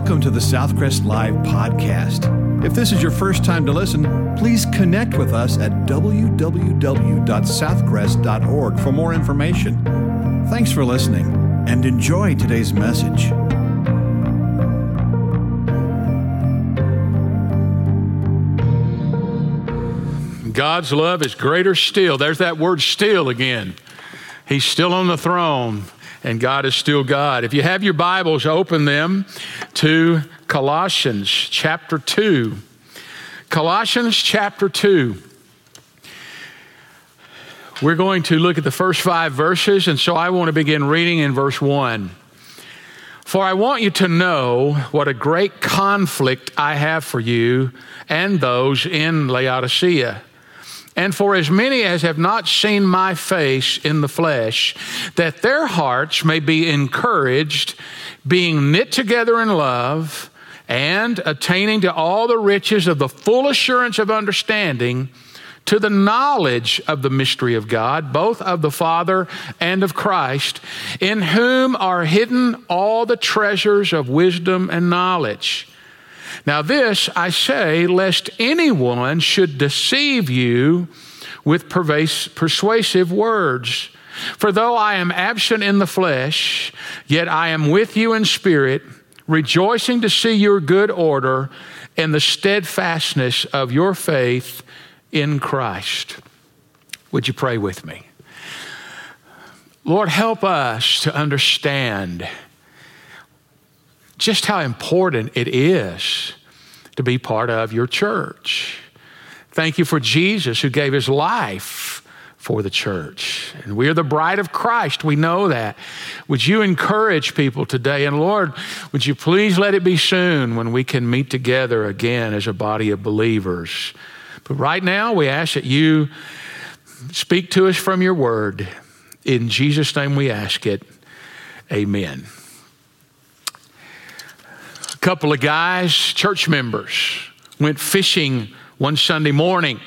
Welcome to the Southcrest Live podcast. If this is your first time to listen, please connect with us at www.southcrest.org for more information. Thanks for listening and enjoy today's message. God's love is greater still. There's that word still again. He's still on the throne, and God is still God. If you have your Bibles, open them to Colossians chapter 2. Colossians chapter 2. We're going to look at the first five verses, and so I want to begin reading in verse 1. For I want you to know what a great conflict I have for you and those in Laodicea and for as many as have not seen my face in the flesh, that their hearts may be encouraged, being knit together in love, and attaining to all the riches of the full assurance of understanding, to the knowledge of the mystery of God, both of the Father and of Christ, in whom are hidden all the treasures of wisdom and knowledge. Now, this I say, lest anyone should deceive you with persuasive words. For though I am absent in the flesh, yet I am with you in spirit, rejoicing to see your good order and the steadfastness of your faith in Christ. Would you pray with me? Lord, help us to understand just how important it is to be part of your church. Thank you for Jesus who gave his life for the church. And we are the bride of Christ. We know that. Would you encourage people today? And Lord, would you please let it be soon when we can meet together again as a body of believers? But right now, we ask that you speak to us from your word. In Jesus' name we ask it. Amen couple of guys, church members, went fishing one Sunday morning.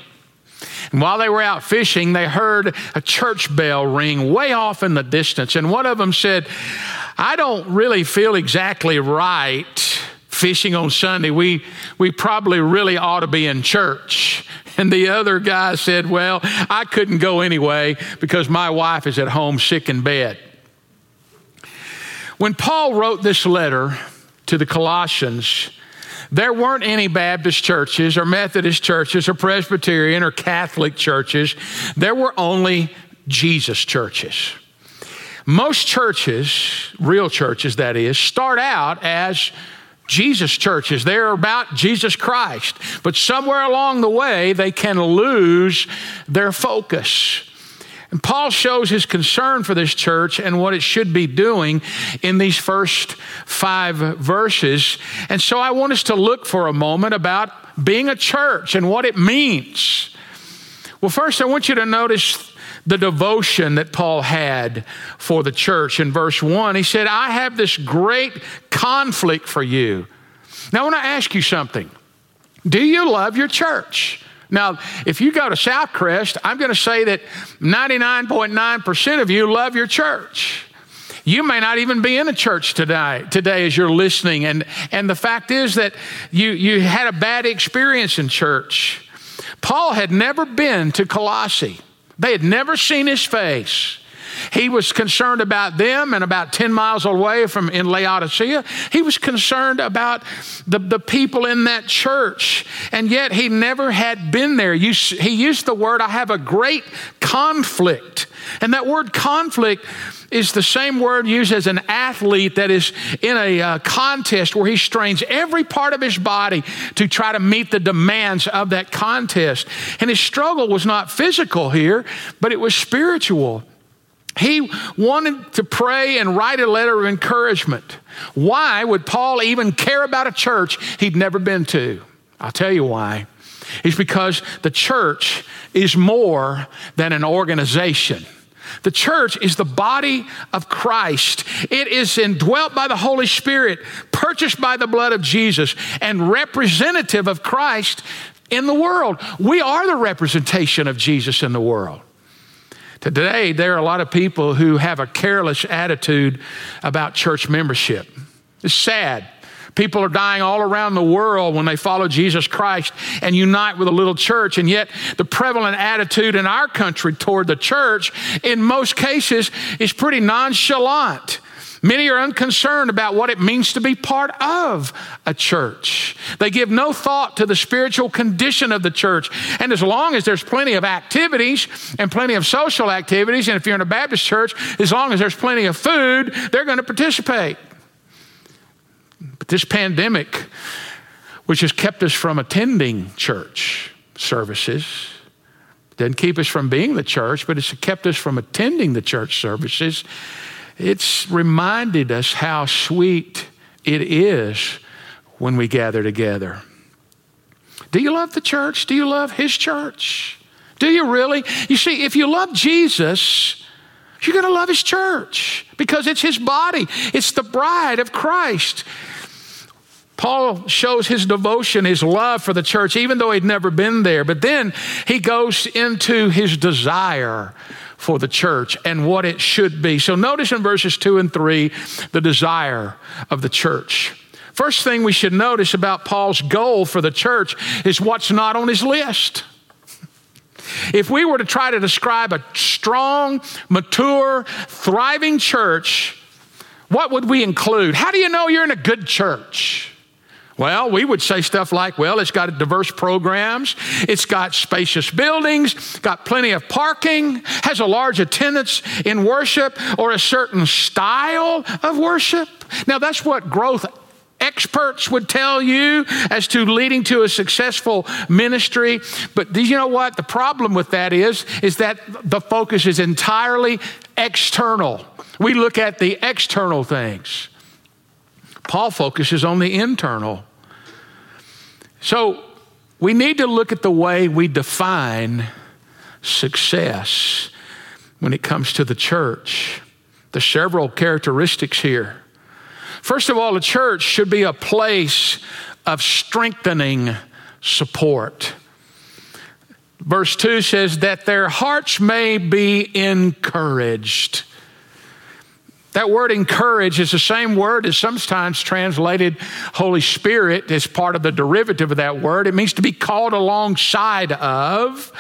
And while they were out fishing, they heard a church bell ring way off in the distance. And one of them said, I don't really feel exactly right fishing on Sunday. We, we probably really ought to be in church. And the other guy said, Well, I couldn't go anyway because my wife is at home sick in bed. When Paul wrote this letter, to the Colossians, there weren't any Baptist churches or Methodist churches or Presbyterian or Catholic churches. There were only Jesus churches. Most churches, real churches that is, start out as Jesus churches. They're about Jesus Christ. But somewhere along the way, they can lose their focus. And Paul shows his concern for this church and what it should be doing in these first five verses. And so I want us to look for a moment about being a church and what it means. Well, first, I want you to notice the devotion that Paul had for the church. In verse 1, he said, I have this great conflict for you. Now, I want to ask you something. Do you love your church? Now, if you go to Southcrest, I'm going to say that 99.9% of you love your church. You may not even be in a church today, today as you're listening. And, and the fact is that you, you had a bad experience in church. Paul had never been to Colossae, they had never seen his face. He was concerned about them and about 10 miles away from in Laodicea. He was concerned about the, the people in that church. And yet he never had been there. he used the word, I have a great conflict. And that word conflict is the same word used as an athlete that is in a uh, contest where he strains every part of his body to try to meet the demands of that contest. And his struggle was not physical here, but it was spiritual. He wanted to pray and write a letter of encouragement. Why would Paul even care about a church he'd never been to? I'll tell you why. It's because the church is more than an organization. The church is the body of Christ. It is indwelt by the Holy Spirit, purchased by the blood of Jesus, and representative of Christ in the world. We are the representation of Jesus in the world. Today, there are a lot of people who have a careless attitude about church membership. It's sad. People are dying all around the world when they follow Jesus Christ and unite with a little church. And yet, the prevalent attitude in our country toward the church, in most cases, is pretty nonchalant. Many are unconcerned about what it means to be part of a church. They give no thought to the spiritual condition of the church. And as long as there's plenty of activities and plenty of social activities, and if you're in a Baptist church, as long as there's plenty of food, they're going to participate. But this pandemic, which has kept us from attending church services, doesn't keep us from being the church, but it's kept us from attending the church services it's reminded us how sweet it is when we gather together. Do you love the church? Do you love His church? Do you really? You see, if you love Jesus, you're going to love His church because it's His body, it's the bride of Christ. Paul shows his devotion, his love for the church, even though he'd never been there. But then he goes into his desire for the church and what it should be. So notice in verses 2 and 3 the desire of the church. First thing we should notice about Paul's goal for the church is what's not on his list. If we were to try to describe a strong, mature, thriving church, what would we include? How do you know you're in a good church? Well, we would say stuff like, well, it's got diverse programs, it's got spacious buildings, got plenty of parking, has a large attendance in worship or a certain style of worship. Now, that's what growth experts would tell you as to leading to a successful ministry. But do you know what? The problem with that is is that the focus is entirely external. We look at the external things Paul focuses on the internal. So we need to look at the way we define success when it comes to the church. There's several characteristics here. First of all, the church should be a place of strengthening support. Verse 2 says that their hearts may be encouraged. That word encourage is the same word as sometimes translated Holy Spirit as part of the derivative of that word. It means to be called alongside of.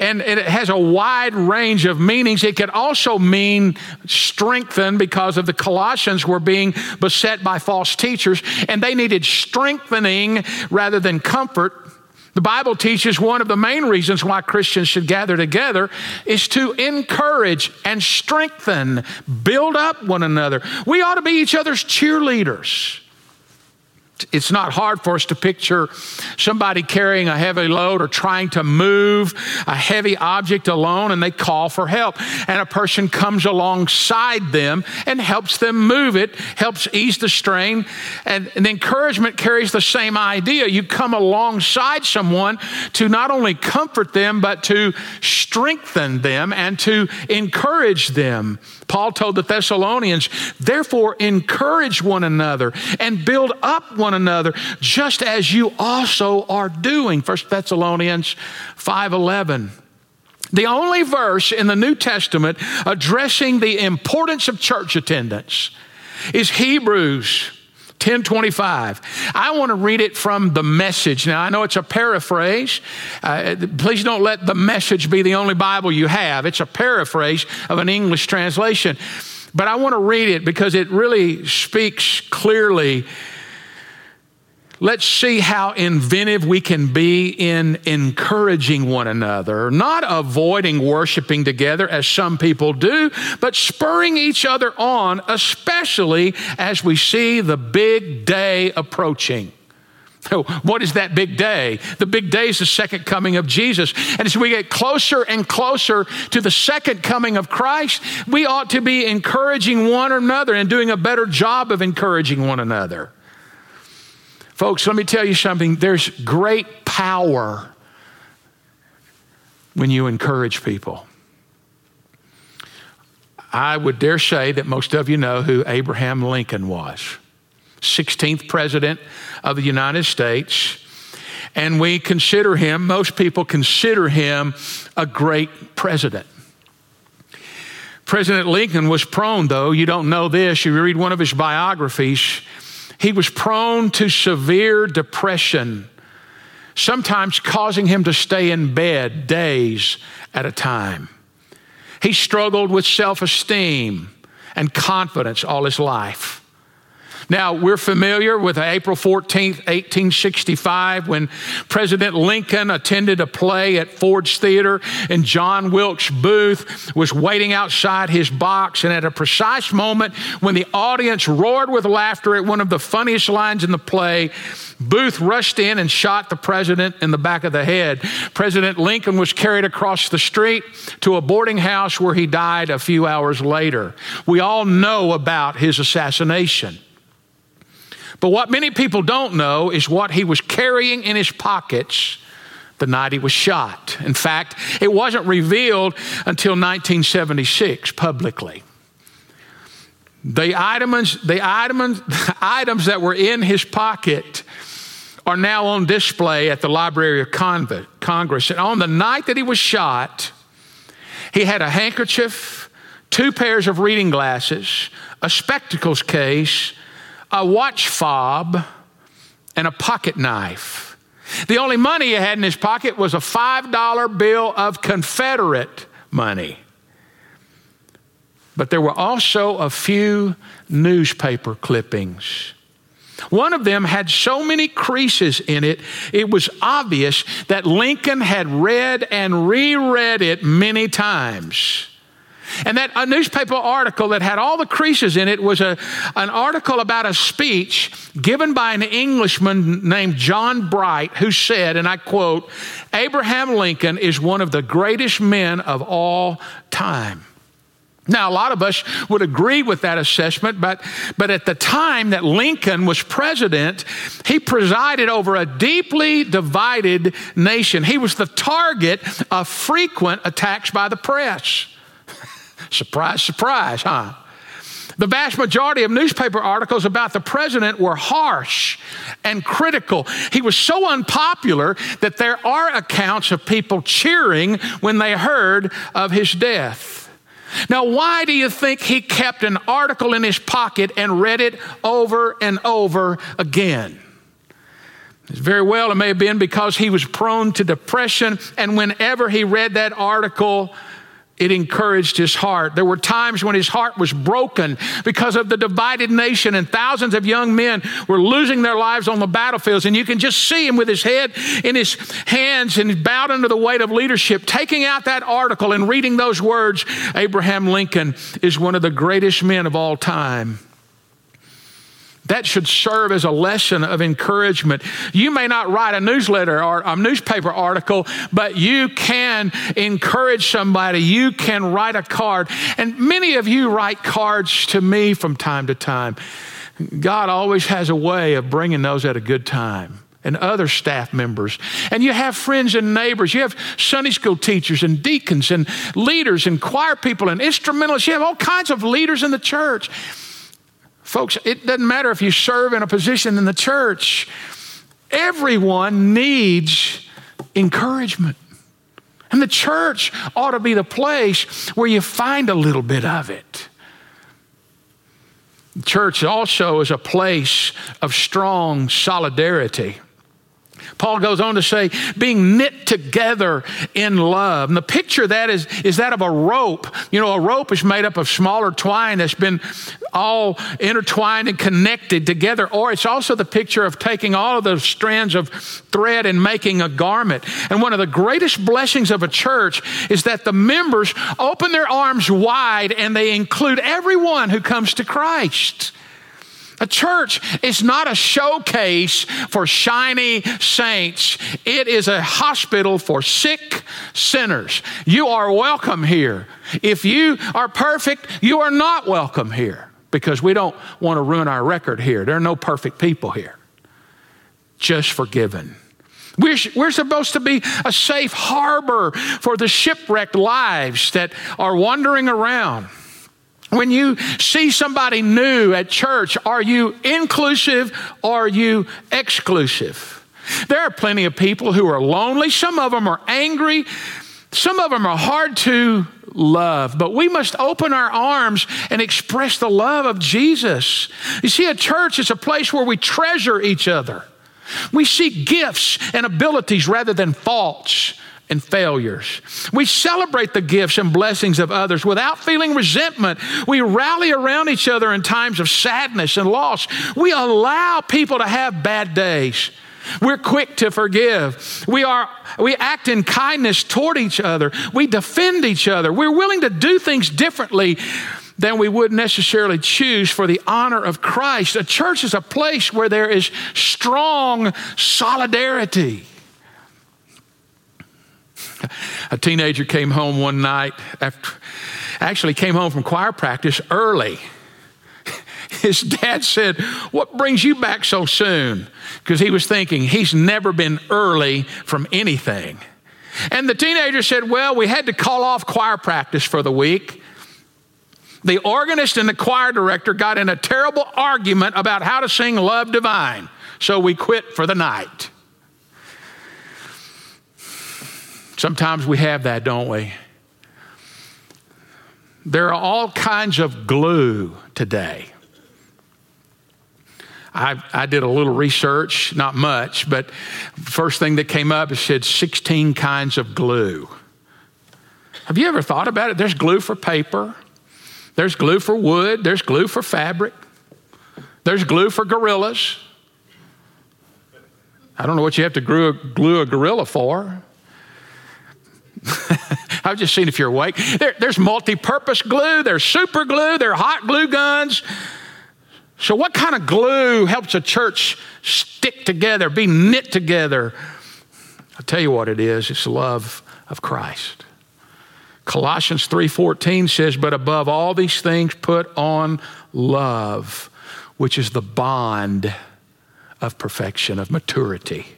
And it has a wide range of meanings. It could also mean strengthen because of the Colossians were being beset by false teachers and they needed strengthening rather than comfort. The Bible teaches one of the main reasons why Christians should gather together is to encourage and strengthen, build up one another. We ought to be each other's cheerleaders. It's not hard for us to picture somebody carrying a heavy load or trying to move a heavy object alone and they call for help. And a person comes alongside them and helps them move it, helps ease the strain. And, and encouragement carries the same idea. You come alongside someone to not only comfort them, but to strengthen them and to encourage them. Paul told the Thessalonians, therefore, encourage one another and build up one another, just as you also are doing. 1 Thessalonians 5:11. The only verse in the New Testament addressing the importance of church attendance is Hebrews 1025. I want to read it from the message. Now, I know it's a paraphrase. Uh, please don't let the message be the only Bible you have. It's a paraphrase of an English translation. But I want to read it because it really speaks clearly Let's see how inventive we can be in encouraging one another, not avoiding worshiping together as some people do, but spurring each other on, especially as we see the big day approaching. So, what is that big day? The big day is the second coming of Jesus. And as we get closer and closer to the second coming of Christ, we ought to be encouraging one another and doing a better job of encouraging one another. Folks, let me tell you something. There's great power when you encourage people. I would dare say that most of you know who Abraham Lincoln was 16th president of the United States. And we consider him, most people consider him a great president. President Lincoln was prone, though, you don't know this, you read one of his biographies, He was prone to severe depression, sometimes causing him to stay in bed days at a time. He struggled with self esteem and confidence all his life. Now, we're familiar with April 14th, 1865, when President Lincoln attended a play at Ford's Theater, and John Wilkes Booth was waiting outside his box. And at a precise moment when the audience roared with laughter at one of the funniest lines in the play, Booth rushed in and shot the president in the back of the head. President Lincoln was carried across the street to a boarding house where he died a few hours later. We all know about his assassination. But what many people don't know is what he was carrying in his pockets the night he was shot. In fact, it wasn't revealed until 1976 publicly. The items, the items, the items that were in his pocket are now on display at the Library of Congress. And on the night that he was shot, he had a handkerchief, two pairs of reading glasses, a spectacles case, a watch fob, and a pocket knife. The only money he had in his pocket was a $5 bill of Confederate money. But there were also a few newspaper clippings. One of them had so many creases in it, it was obvious that Lincoln had read and reread it many times. And that a newspaper article that had all the creases in it was a, an article about a speech given by an Englishman named John Bright, who said, and I quote, Abraham Lincoln is one of the greatest men of all time. Now, a lot of us would agree with that assessment, but, but at the time that Lincoln was president, he presided over a deeply divided nation. He was the target of frequent attacks by the press. Surprise, surprise, huh? The vast majority of newspaper articles about the president were harsh and critical. He was so unpopular that there are accounts of people cheering when they heard of his death. Now, why do you think he kept an article in his pocket and read it over and over again? Very well, it may have been because he was prone to depression, and whenever he read that article, it encouraged his heart. There were times when his heart was broken because of the divided nation, and thousands of young men were losing their lives on the battlefields. And you can just see him with his head in his hands and bowed under the weight of leadership, taking out that article and reading those words Abraham Lincoln is one of the greatest men of all time. That should serve as a lesson of encouragement. You may not write a newsletter or a newspaper article, but you can encourage somebody. You can write a card. And many of you write cards to me from time to time. God always has a way of bringing those at a good time and other staff members. And you have friends and neighbors. You have Sunday school teachers and deacons and leaders and choir people and instrumentalists. You have all kinds of leaders in the church. Folks, it doesn't matter if you serve in a position in the church, everyone needs encouragement. And the church ought to be the place where you find a little bit of it. The church also is a place of strong solidarity. Paul goes on to say, being knit together in love. And the picture that is, is that of a rope. You know, a rope is made up of smaller twine that's been all intertwined and connected together. Or it's also the picture of taking all of those strands of thread and making a garment. And one of the greatest blessings of a church is that the members open their arms wide and they include everyone who comes to Christ. A church is not a showcase for shiny saints. It is a hospital for sick sinners. You are welcome here. If you are perfect, you are not welcome here because we don't want to ruin our record here. There are no perfect people here, just forgiven. We're, we're supposed to be a safe harbor for the shipwrecked lives that are wandering around. When you see somebody new at church, are you inclusive or are you exclusive? There are plenty of people who are lonely. Some of them are angry. Some of them are hard to love. But we must open our arms and express the love of Jesus. You see, a church is a place where we treasure each other. We seek gifts and abilities rather than faults and failures. We celebrate the gifts and blessings of others without feeling resentment. We rally around each other in times of sadness and loss. We allow people to have bad days. We're quick to forgive. We are we act in kindness toward each other. We defend each other. We're willing to do things differently than we would necessarily choose for the honor of Christ. A church is a place where there is strong solidarity. A teenager came home one night after actually came home from choir practice early. His dad said, What brings you back so soon? Because he was thinking, He's never been early from anything. And the teenager said, Well, we had to call off choir practice for the week. The organist and the choir director got in a terrible argument about how to sing Love Divine, so we quit for the night. Sometimes we have that, don't we? There are all kinds of glue today. I, I, did a little research, not much, but first thing that came up, it said 16 kinds of glue. Have you ever thought about it? There's glue for paper, there's glue for wood, there's glue for fabric, there's glue for gorillas. I don't know what you have to glue a, glue a gorilla for. I've just seen if you're awake. There, there's multi purpose glue, there's super glue, there are hot glue guns. So, what kind of glue helps a church stick together, be knit together? I'll tell you what it is it's love of Christ. Colossians 3:14 says, "But above all these things put on love, which is the bond of perfection, of maturity."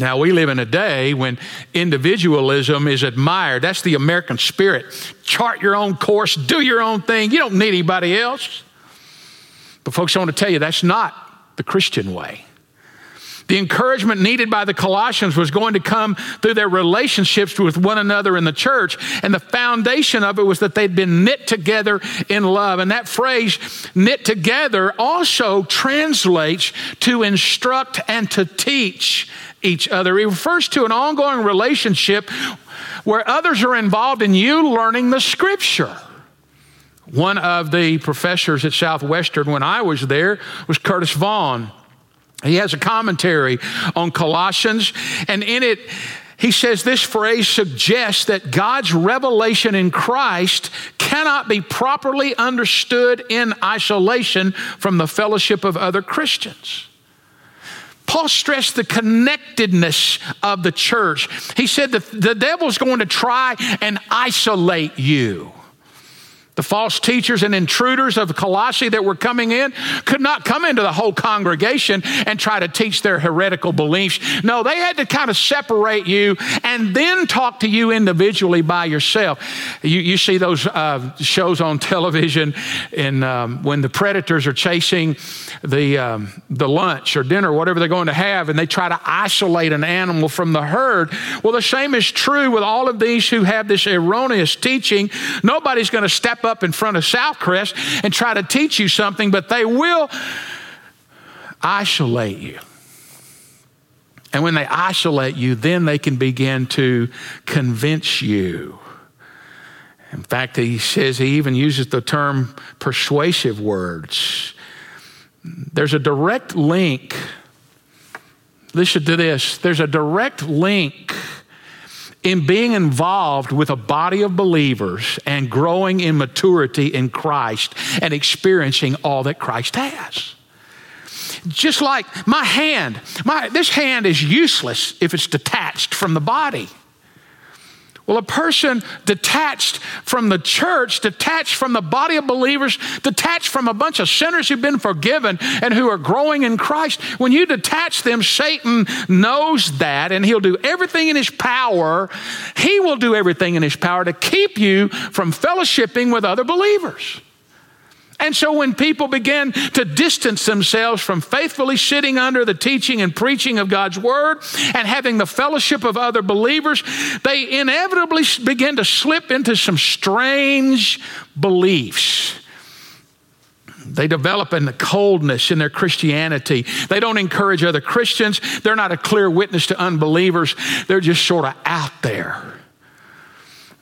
Now, we live in a day when individualism is admired. That's the American spirit. Chart your own course, do your own thing. You don't need anybody else. But, folks, I want to tell you that's not the Christian way. The encouragement needed by the Colossians was going to come through their relationships with one another in the church. And the foundation of it was that they'd been knit together in love. And that phrase, knit together, also translates to instruct and to teach each other. It refers to an ongoing relationship where others are involved in you learning the scripture. One of the professors at Southwestern when I was there was Curtis Vaughan. He has a commentary on Colossians, and in it, he says this phrase suggests that God's revelation in Christ cannot be properly understood in isolation from the fellowship of other Christians. Paul stressed the connectedness of the church. He said that the devil's going to try and isolate you. The false teachers and intruders of Colossae that were coming in could not come into the whole congregation and try to teach their heretical beliefs. No, they had to kind of separate you and then talk to you individually by yourself. You, you see those uh, shows on television, and um, when the predators are chasing the um, the lunch or dinner, whatever they're going to have, and they try to isolate an animal from the herd. Well, the same is true with all of these who have this erroneous teaching. Nobody's going to step up in front of Southcrest and try to teach you something, but they will isolate you. And when they isolate you, then they can begin to convince you. In fact, he says he even uses the term persuasive words. There's a direct link. Listen to this. There's a direct link in being involved with a body of believers and growing in maturity in Christ and experiencing all that Christ has. Just like my hand, my, this hand is useless if it's detached from the body. Well, a person detached from the church, detached from the body of believers, detached from a bunch of sinners who've been forgiven and who are growing in Christ, when you detach them, Satan knows that and he'll do everything in his power. He will do everything in his power to keep you from fellowshipping with other believers. And so when people begin to distance themselves from faithfully sitting under the teaching and preaching of God's word and having the fellowship of other believers, they inevitably begin to slip into some strange beliefs. They develop a coldness in their Christianity. They don't encourage other Christians. They're not a clear witness to unbelievers. They're just sort of out there.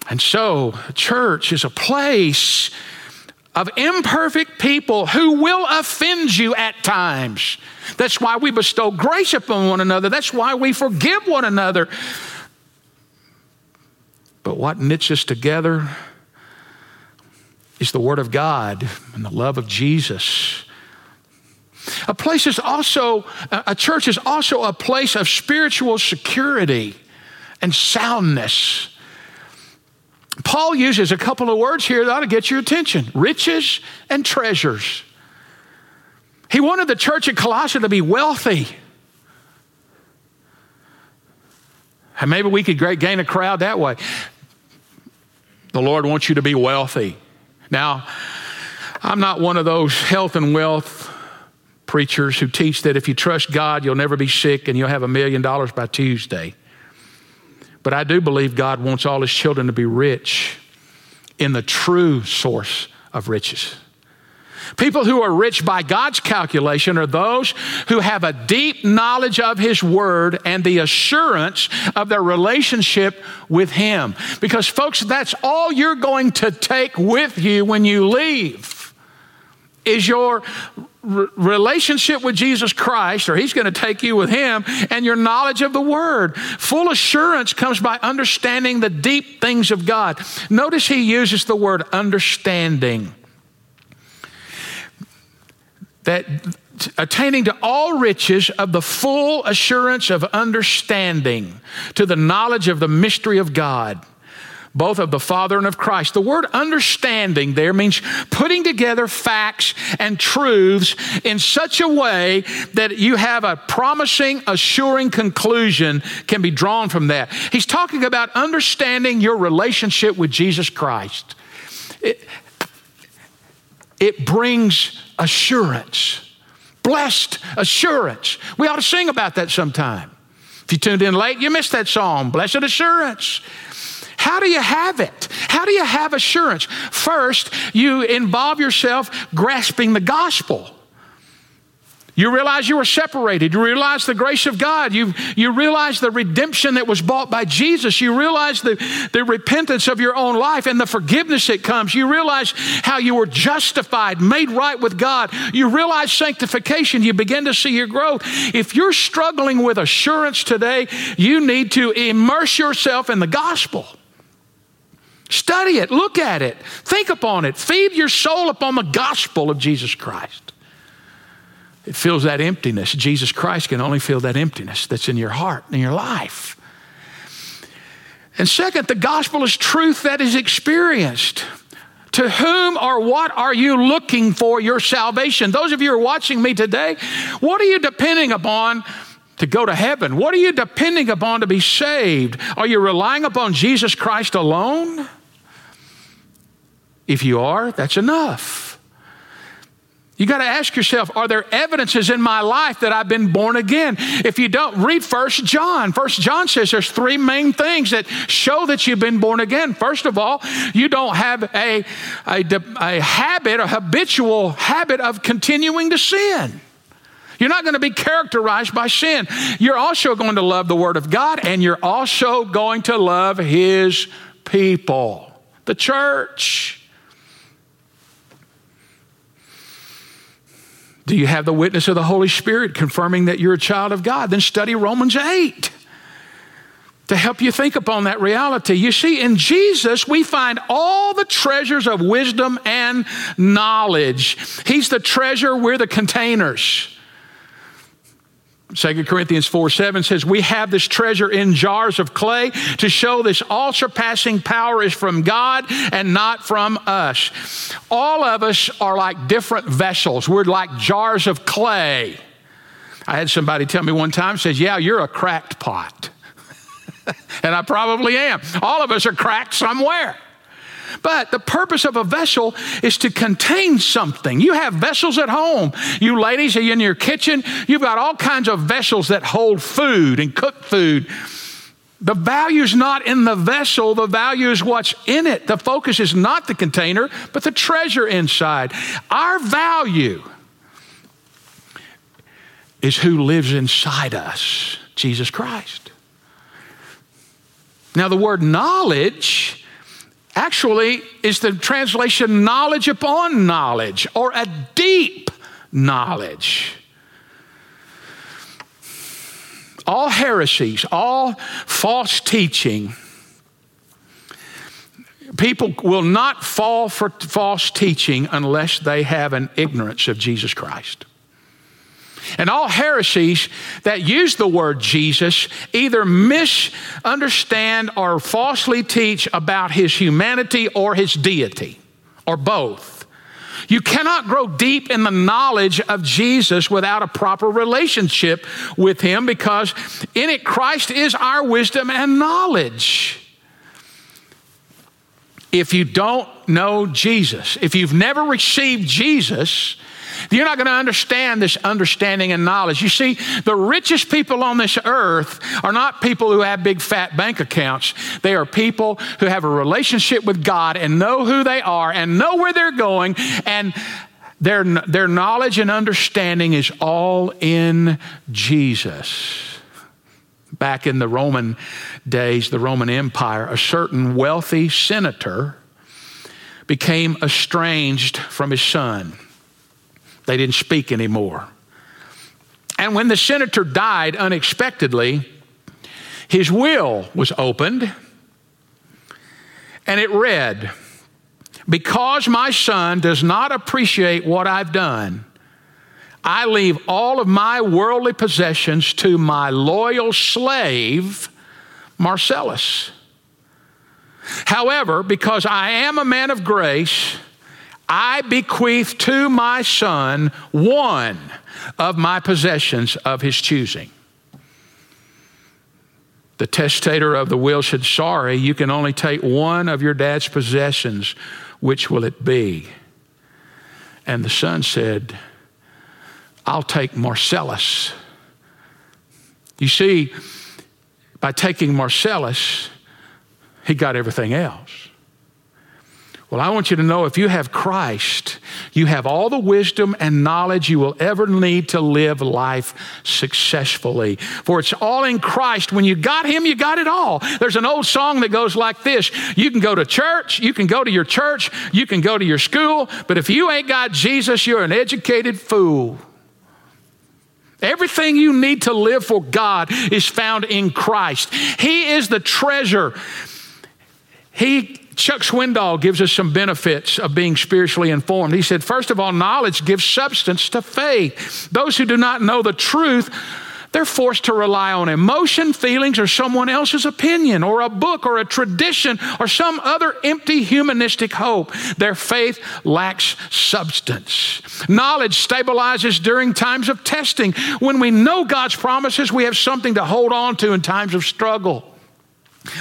And so, church is a place of imperfect people who will offend you at times. That's why we bestow grace upon one another. That's why we forgive one another. But what knits us together is the Word of God and the love of Jesus. A place is also, a church is also a place of spiritual security and soundness. Paul uses a couple of words here that ought to get your attention riches and treasures. He wanted the church at Colossae to be wealthy. And maybe we could gain a crowd that way. The Lord wants you to be wealthy. Now, I'm not one of those health and wealth preachers who teach that if you trust God, you'll never be sick and you'll have a million dollars by Tuesday. But I do believe God wants all his children to be rich in the true source of riches. People who are rich by God's calculation are those who have a deep knowledge of His Word and the assurance of their relationship with Him. Because, folks, that's all you're going to take with you when you leave is your relationship with Jesus Christ, or He's going to take you with Him, and your knowledge of the Word. Full assurance comes by understanding the deep things of God. Notice He uses the word understanding. That attaining to all riches of the full assurance of understanding, to the knowledge of the mystery of God both of the Father and of Christ. The word understanding there means putting together facts and truths in such a way that you have a promising, assuring conclusion can be drawn from that. He's talking about understanding your relationship with Jesus Christ. It, it brings assurance, blessed assurance. We ought to sing about that sometime. If you tuned in late, you missed that song, Blessed Assurance. How do you have it? How do you have assurance? First, you involve yourself grasping the gospel. You realize you were separated. You realize the grace of God. You, you realize the redemption that was bought by Jesus. You realize the, the repentance of your own life and the forgiveness that comes. You realize how you were justified, made right with God. You realize sanctification. You begin to see your growth. If you're struggling with assurance today, you need to immerse yourself in the gospel. Study it, look at it, think upon it, feed your soul upon the gospel of Jesus Christ. It fills that emptiness. Jesus Christ can only fill that emptiness that's in your heart and in your life. And second, the gospel is truth that is experienced. To whom or what are you looking for your salvation? Those of you who are watching me today, what are you depending upon to go to heaven? What are you depending upon to be saved? Are you relying upon Jesus Christ alone? If you are, that's enough. You got to ask yourself, are there evidences in my life that I've been born again? If you don't, read First John. First John says there's three main things that show that you've been born again. First of all, you don't have a, a, a habit, a habitual habit of continuing to sin. You're not going to be characterized by sin. You're also going to love the Word of God, and you're also going to love His people, the church. Do you have the witness of the Holy Spirit confirming that you're a child of God? Then study Romans 8 to help you think upon that reality. You see, in Jesus, we find all the treasures of wisdom and knowledge. He's the treasure, we're the containers. 2 Corinthians 4 7 says, We have this treasure in jars of clay to show this all surpassing power is from God and not from us. All of us are like different vessels, we're like jars of clay. I had somebody tell me one time, says, Yeah, you're a cracked pot. and I probably am. All of us are cracked somewhere. But the purpose of a vessel is to contain something. You have vessels at home. You ladies are in your kitchen, you've got all kinds of vessels that hold food and cook food. The value is not in the vessel, the value is what's in it. The focus is not the container, but the treasure inside. Our value is who lives inside us Jesus Christ. Now, the word knowledge actually is the translation knowledge upon knowledge or a deep knowledge. All heresies, all false teaching, people will not fall for false teaching unless they have an ignorance of Jesus Christ. And all heresies that use the word Jesus either misunderstand or falsely teach about his humanity or his deity, or both. You cannot grow deep in the knowledge of Jesus without a proper relationship with him because in it Christ is our wisdom and knowledge. If you don't know Jesus, if you've never received Jesus, you're not going to understand this understanding and knowledge. You see, the richest people on this earth are not people who have big fat bank accounts. They are people who have a relationship with God and know who they are and know where they're going and their, their knowledge and understanding is all in Jesus. Back in the Roman days, the Roman Empire, a certain wealthy senator became estranged from his son. They didn't speak anymore. And when the senator died unexpectedly, his will was opened and it read, Because my son does not appreciate what I've done, I leave all of my worldly possessions to my loyal slave, Marcellus. However, because I am a man of grace, I bequeath to my son one of my possessions of his choosing. The testator of the will said, Sorry, you can only take one of your dad's possessions. Which will it be? And the son said, I'll take Marcellus. You see, by taking Marcellus, he got everything else. Well, I want you to know if you have Christ, you have all the wisdom and knowledge you will ever need to live life successfully. For it's all in Christ. When you got Him, you got it all. There's an old song that goes like this You can go to church, you can go to your church, you can go to your school, but if you ain't got Jesus, you're an educated fool. Everything you need to live for God is found in Christ. He is the treasure. He Chuck Swindoll gives us some benefits of being spiritually informed. He said, first of all, knowledge gives substance to faith. Those who do not know the truth, they're forced to rely on emotion, feelings, or someone else's opinion, or a book, or a tradition, or some other empty humanistic hope. Their faith lacks substance. Knowledge stabilizes during times of testing. When we know God's promises, we have something to hold on to in times of struggle.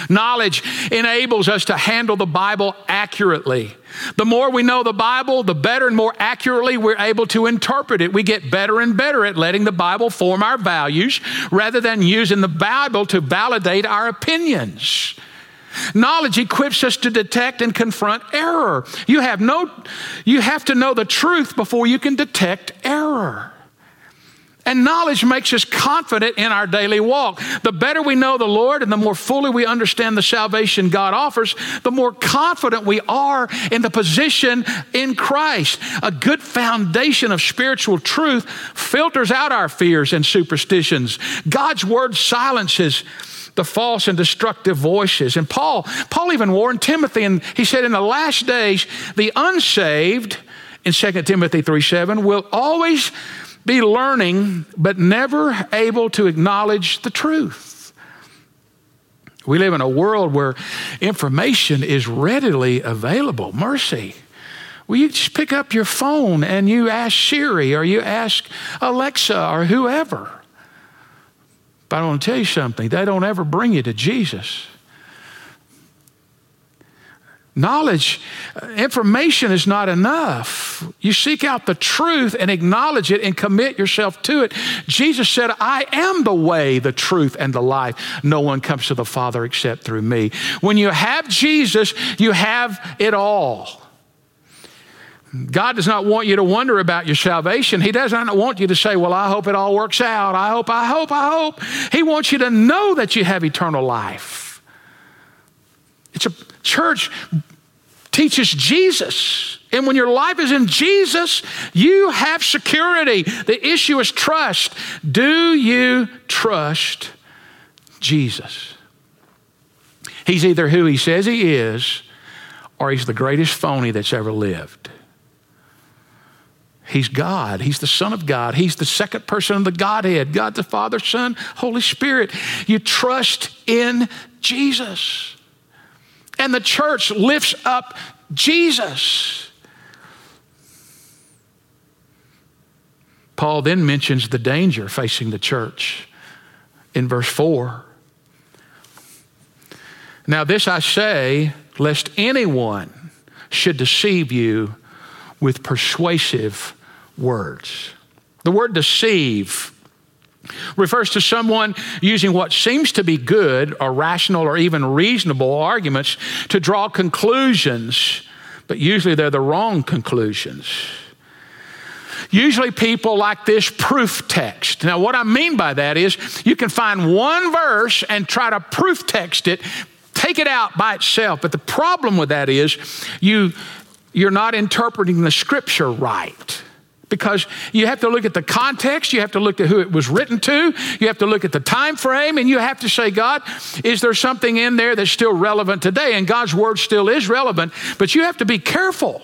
Knowledge enables us to handle the Bible accurately. The more we know the Bible, the better and more accurately we're able to interpret it. We get better and better at letting the Bible form our values rather than using the Bible to validate our opinions. Knowledge equips us to detect and confront error. You have no you have to know the truth before you can detect error. And knowledge makes us confident in our daily walk. The better we know the Lord and the more fully we understand the salvation God offers, the more confident we are in the position in Christ. A good foundation of spiritual truth filters out our fears and superstitions. God's word silences the false and destructive voices. And Paul, Paul even warned Timothy, and he said, In the last days, the unsaved, in 2 Timothy 3 7, will always be learning, but never able to acknowledge the truth. We live in a world where information is readily available. Mercy. Well, you just pick up your phone and you ask Siri or you ask Alexa or whoever. But I want to tell you something, they don't ever bring you to Jesus. Knowledge, uh, information is not enough. You seek out the truth and acknowledge it and commit yourself to it. Jesus said, I am the way, the truth, and the life. No one comes to the Father except through me. When you have Jesus, you have it all. God does not want you to wonder about your salvation. He doesn't want you to say, Well, I hope it all works out. I hope, I hope, I hope. He wants you to know that you have eternal life. It's a church teaches Jesus. And when your life is in Jesus, you have security. The issue is trust. Do you trust Jesus? He's either who he says he is, or he's the greatest phony that's ever lived. He's God. He's the Son of God. He's the second person of the Godhead God the Father, Son, Holy Spirit. You trust in Jesus. And the church lifts up Jesus. Paul then mentions the danger facing the church in verse 4. Now, this I say, lest anyone should deceive you with persuasive words. The word deceive refers to someone using what seems to be good or rational or even reasonable arguments to draw conclusions, but usually they're the wrong conclusions. Usually, people like this proof text. Now, what I mean by that is you can find one verse and try to proof text it, take it out by itself. But the problem with that is you, you're not interpreting the scripture right because you have to look at the context you have to look at who it was written to you have to look at the time frame and you have to say god is there something in there that's still relevant today? And god's word still is relevant but you have to be careful.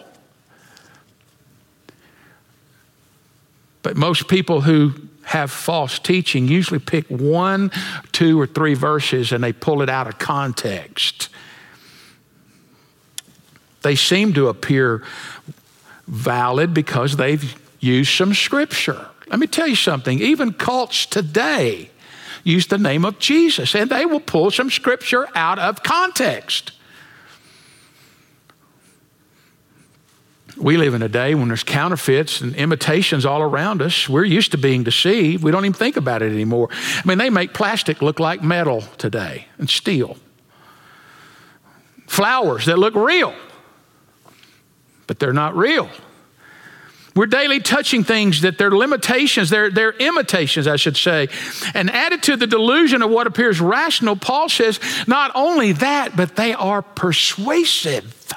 But most people who have false teaching usually pick one two or three verses and they pull it out of context. They seem to appear valid because they've use some scripture. Let me tell you something, even cults today use the name of Jesus and they will pull some scripture out of context. We live in a day when there's counterfeits and imitations all around us. We're used to being deceived. We don't even think about it anymore. I mean, they make plastic look like metal today and steel. Flowers that look real, but they're not real. We're daily touching things that they're limitations, they're, they're imitations, I should say. And added to the delusion of what appears rational, Paul says, not only that, but they are persuasive.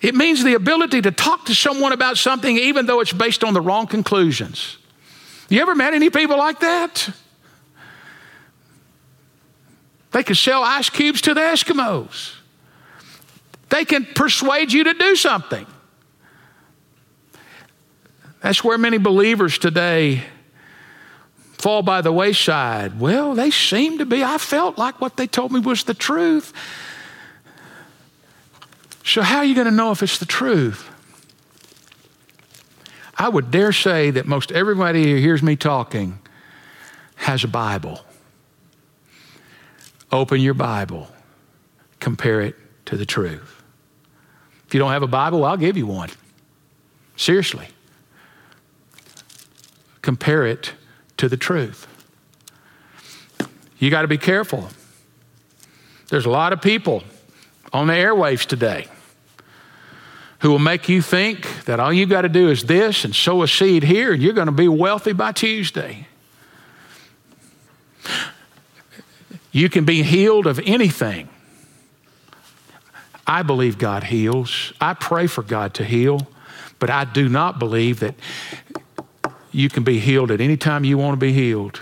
It means the ability to talk to someone about something even though it's based on the wrong conclusions. You ever met any people like that? They can sell ice cubes to the Eskimos. They can persuade you to do something. That's where many believers today fall by the wayside. Well, they seem to be. I felt like what they told me was the truth. So, how are you going to know if it's the truth? I would dare say that most everybody who hears me talking has a Bible. Open your Bible, compare it to the truth. If you don't have a Bible, I'll give you one. Seriously compare it to the truth. You got to be careful. There's a lot of people on the airwaves today who will make you think that all you got to do is this and sow a seed here and you're going to be wealthy by Tuesday. You can be healed of anything. I believe God heals. I pray for God to heal, but I do not believe that you can be healed at any time you want to be healed.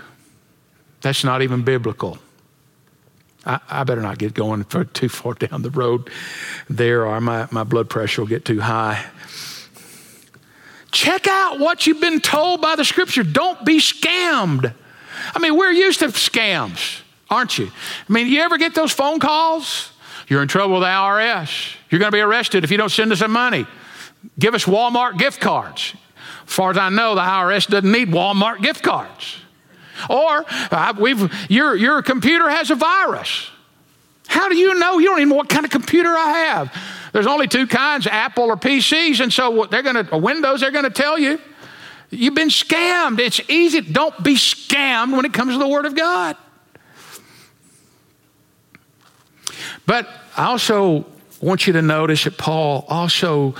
That's not even biblical. I, I better not get going too far down the road there, or my, my blood pressure will get too high. Check out what you've been told by the scripture. Don't be scammed. I mean, we're used to scams, aren't you? I mean, you ever get those phone calls? You're in trouble with the IRS. You're going to be arrested if you don't send us some money. Give us Walmart gift cards. As far as I know, the IRS doesn't need Walmart gift cards. Or uh, we've, your, your computer has a virus. How do you know? You don't even know what kind of computer I have. There's only two kinds, Apple or PCs, and so they're going to Windows. They're going to tell you you've been scammed. It's easy. Don't be scammed when it comes to the Word of God. But I also want you to notice that Paul also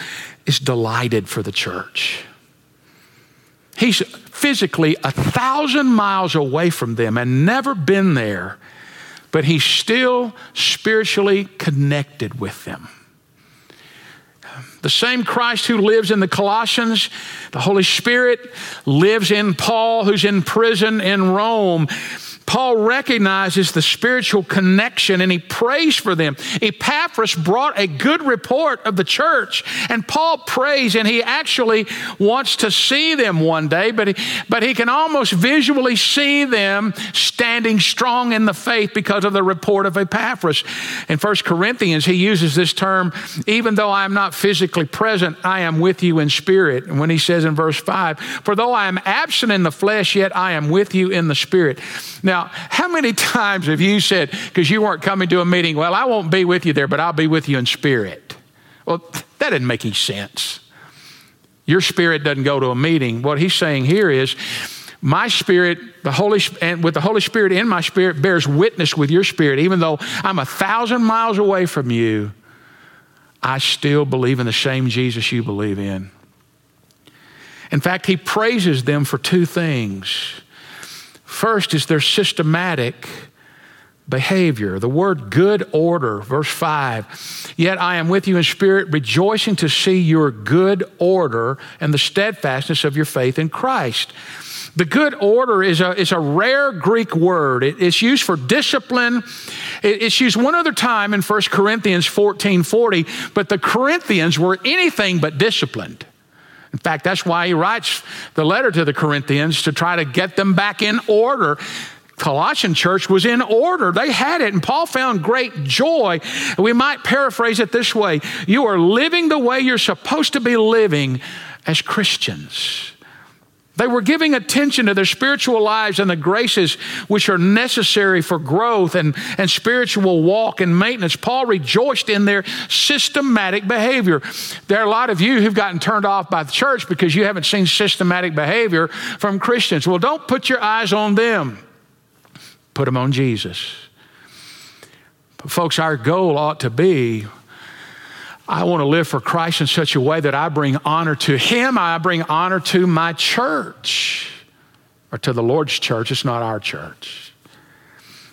is delighted for the church. He's physically a thousand miles away from them and never been there, but he's still spiritually connected with them. The same Christ who lives in the Colossians, the Holy Spirit lives in Paul, who's in prison in Rome. Paul recognizes the spiritual connection and he prays for them. Epaphras brought a good report of the church, and Paul prays and he actually wants to see them one day, but he, but he can almost visually see them standing strong in the faith because of the report of Epaphras. In 1 Corinthians, he uses this term, even though I am not physically present, I am with you in spirit. And when he says in verse 5, for though I am absent in the flesh, yet I am with you in the spirit. Now, now, how many times have you said, because you weren't coming to a meeting, well, I won't be with you there, but I'll be with you in spirit? Well, that didn't make any sense. Your spirit doesn't go to a meeting. What he's saying here is, my spirit, the Holy and with the Holy Spirit in my spirit bears witness with your spirit. Even though I'm a thousand miles away from you, I still believe in the same Jesus you believe in. In fact, he praises them for two things. First is their systematic behavior. The word good order, verse 5. Yet I am with you in spirit, rejoicing to see your good order and the steadfastness of your faith in Christ. The good order is a, is a rare Greek word. It, it's used for discipline. It, it's used one other time in 1 Corinthians 14 40, but the Corinthians were anything but disciplined. In fact, that's why he writes the letter to the Corinthians to try to get them back in order. Colossian church was in order. They had it, and Paul found great joy. We might paraphrase it this way You are living the way you're supposed to be living as Christians. They were giving attention to their spiritual lives and the graces which are necessary for growth and, and spiritual walk and maintenance. Paul rejoiced in their systematic behavior. There are a lot of you who've gotten turned off by the church because you haven't seen systematic behavior from Christians. Well, don't put your eyes on them, put them on Jesus. But folks, our goal ought to be I want to live for Christ in such a way that I bring honor to Him, I bring honor to my church, or to the Lord's church. It's not our church.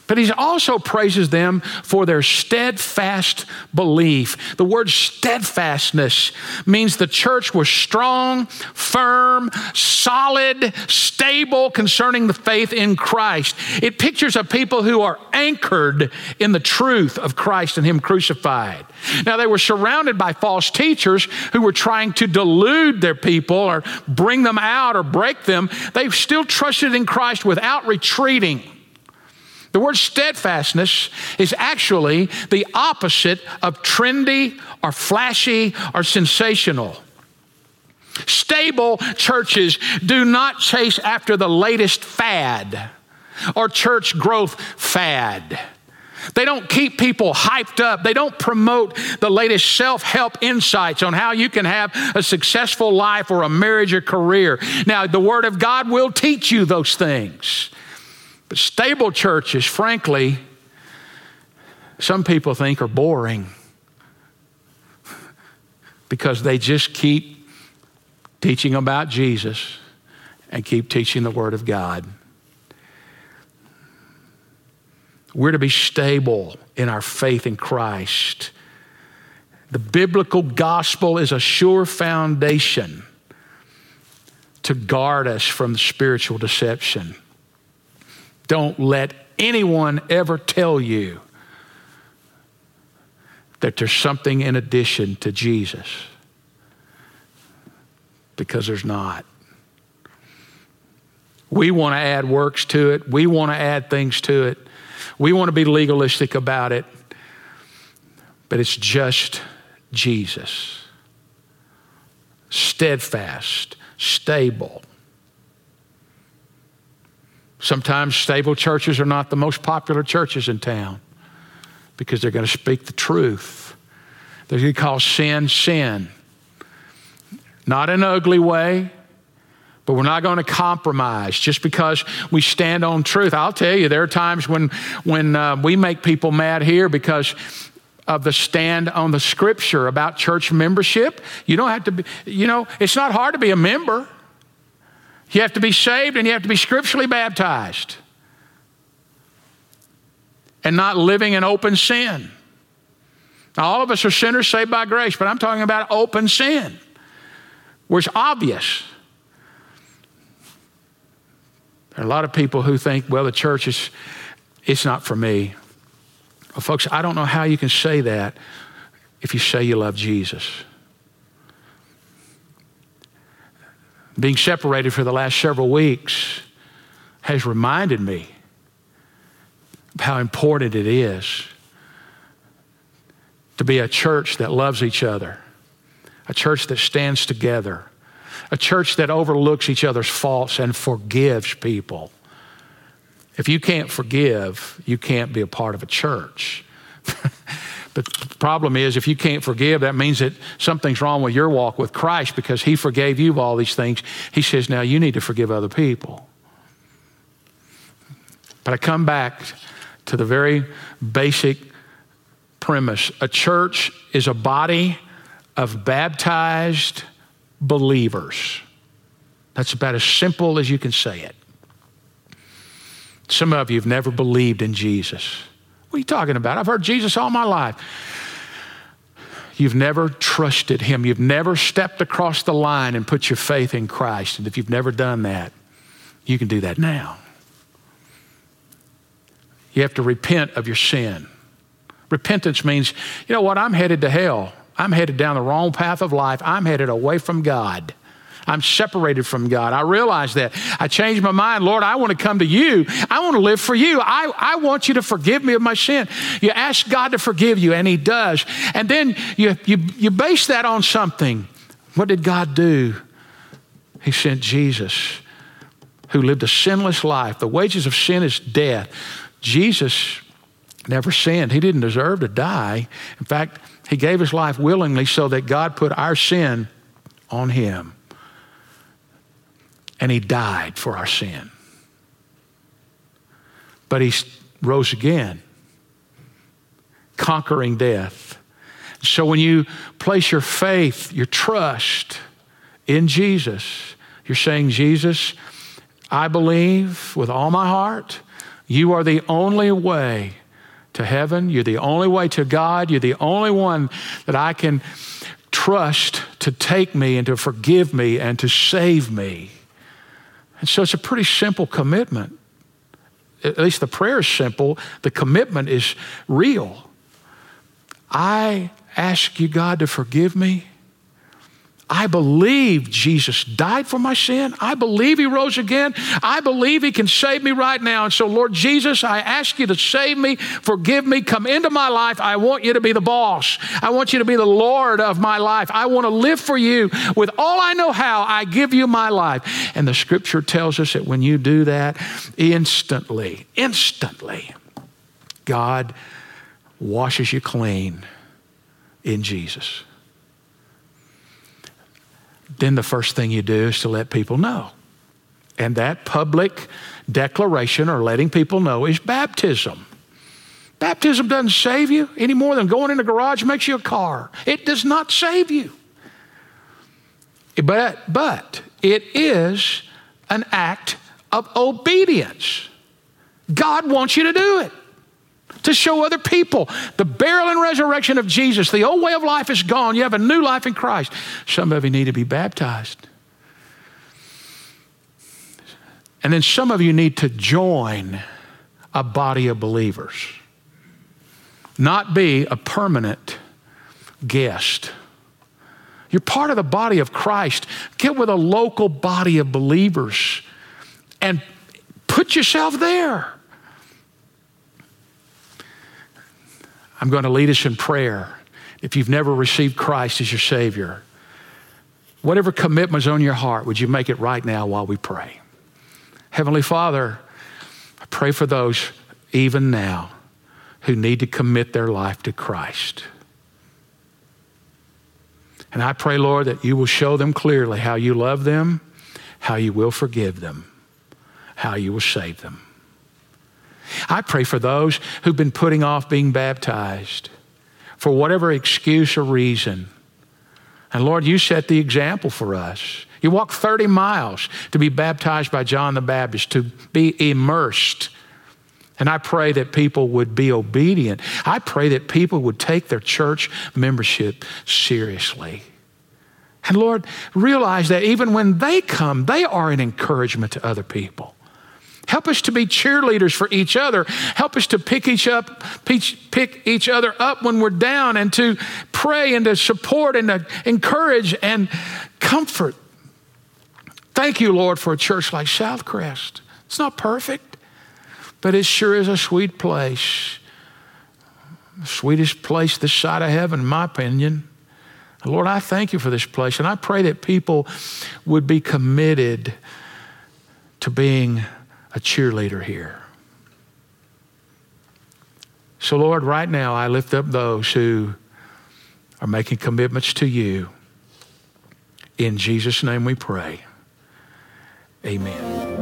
But he also praises them for their steadfast belief. The word steadfastness means the church was strong, firm, solid, stable concerning the faith in Christ. It pictures a people who are anchored in the truth of Christ and Him crucified. Now, they were surrounded by false teachers who were trying to delude their people or bring them out or break them. They still trusted in Christ without retreating. The word steadfastness is actually the opposite of trendy or flashy or sensational. Stable churches do not chase after the latest fad or church growth fad. They don't keep people hyped up. They don't promote the latest self help insights on how you can have a successful life or a marriage or career. Now, the Word of God will teach you those things. But stable churches, frankly, some people think are boring because they just keep teaching about Jesus and keep teaching the Word of God. We're to be stable in our faith in Christ. The biblical gospel is a sure foundation to guard us from spiritual deception. Don't let anyone ever tell you that there's something in addition to Jesus because there's not. We want to add works to it, we want to add things to it, we want to be legalistic about it, but it's just Jesus. Steadfast, stable Sometimes stable churches are not the most popular churches in town. because they're going to speak the truth. They're going to call sin sin. Not in an ugly way, but we're not going to compromise just because we stand on truth. I'll tell you, there are times when, when uh, we make people mad here because of the stand on the scripture about church membership. You don't have to be, you know, it's not hard to be a member. You have to be saved and you have to be scripturally baptized and not living in open sin. Now, all of us are sinners saved by grace, but I'm talking about open sin, where it's obvious. There are a lot of people who think, well, the church is, it's not for me. Well, folks, I don't know how you can say that if you say you love Jesus. Being separated for the last several weeks has reminded me of how important it is to be a church that loves each other, a church that stands together, a church that overlooks each other's faults and forgives people. If you can't forgive, you can't be a part of a church. but the problem is, if you can't forgive, that means that something's wrong with your walk with Christ because He forgave you of all these things. He says, now you need to forgive other people. But I come back to the very basic premise a church is a body of baptized believers. That's about as simple as you can say it. Some of you have never believed in Jesus. What are you talking about? I've heard Jesus all my life. You've never trusted him. You've never stepped across the line and put your faith in Christ. And if you've never done that, you can do that now. You have to repent of your sin. Repentance means, you know what, I'm headed to hell. I'm headed down the wrong path of life. I'm headed away from God. I'm separated from God. I realize that. I changed my mind. Lord, I want to come to you. I want to live for you. I, I want you to forgive me of my sin. You ask God to forgive you, and He does. And then you, you, you base that on something. What did God do? He sent Jesus, who lived a sinless life. The wages of sin is death. Jesus never sinned. He didn't deserve to die. In fact, he gave his life willingly so that God put our sin on him. And he died for our sin. But he rose again, conquering death. So when you place your faith, your trust in Jesus, you're saying, Jesus, I believe with all my heart you are the only way to heaven. You're the only way to God. You're the only one that I can trust to take me and to forgive me and to save me. And so it's a pretty simple commitment. At least the prayer is simple, the commitment is real. I ask you, God, to forgive me. I believe Jesus died for my sin. I believe he rose again. I believe he can save me right now. And so, Lord Jesus, I ask you to save me, forgive me, come into my life. I want you to be the boss. I want you to be the Lord of my life. I want to live for you with all I know how. I give you my life. And the scripture tells us that when you do that, instantly, instantly, God washes you clean in Jesus then the first thing you do is to let people know. And that public declaration or letting people know is baptism. Baptism doesn't save you any more than going in a garage makes you a car. It does not save you. But, but it is an act of obedience. God wants you to do it to show other people the burial and resurrection of Jesus. The old way of life is gone. You have a new life in Christ. Some of you need to be baptized. And then some of you need to join a body of believers, not be a permanent guest. You're part of the body of Christ. Get with a local body of believers and put yourself there. I'm going to lead us in prayer. If you've never received Christ as your Savior, whatever commitment's on your heart, would you make it right now while we pray? Heavenly Father, I pray for those even now who need to commit their life to Christ. And I pray, Lord, that you will show them clearly how you love them, how you will forgive them, how you will save them. I pray for those who've been putting off being baptized for whatever excuse or reason. And Lord, you set the example for us. You walked 30 miles to be baptized by John the Baptist, to be immersed. And I pray that people would be obedient. I pray that people would take their church membership seriously. And Lord, realize that even when they come, they are an encouragement to other people. Help us to be cheerleaders for each other. Help us to pick each up, pick each other up when we're down and to pray and to support and to encourage and comfort. Thank you, Lord, for a church like Southcrest. It's not perfect, but it sure is a sweet place. The sweetest place this side of heaven, in my opinion. Lord, I thank you for this place, and I pray that people would be committed to being a cheerleader here. So, Lord, right now I lift up those who are making commitments to you. In Jesus' name we pray. Amen.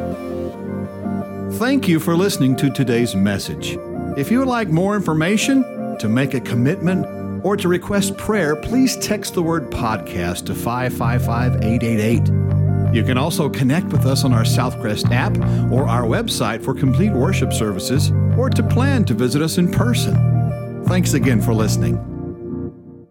Thank you for listening to today's message. If you would like more information, to make a commitment, or to request prayer, please text the word podcast to 555 888. You can also connect with us on our Southcrest app or our website for complete worship services or to plan to visit us in person. Thanks again for listening.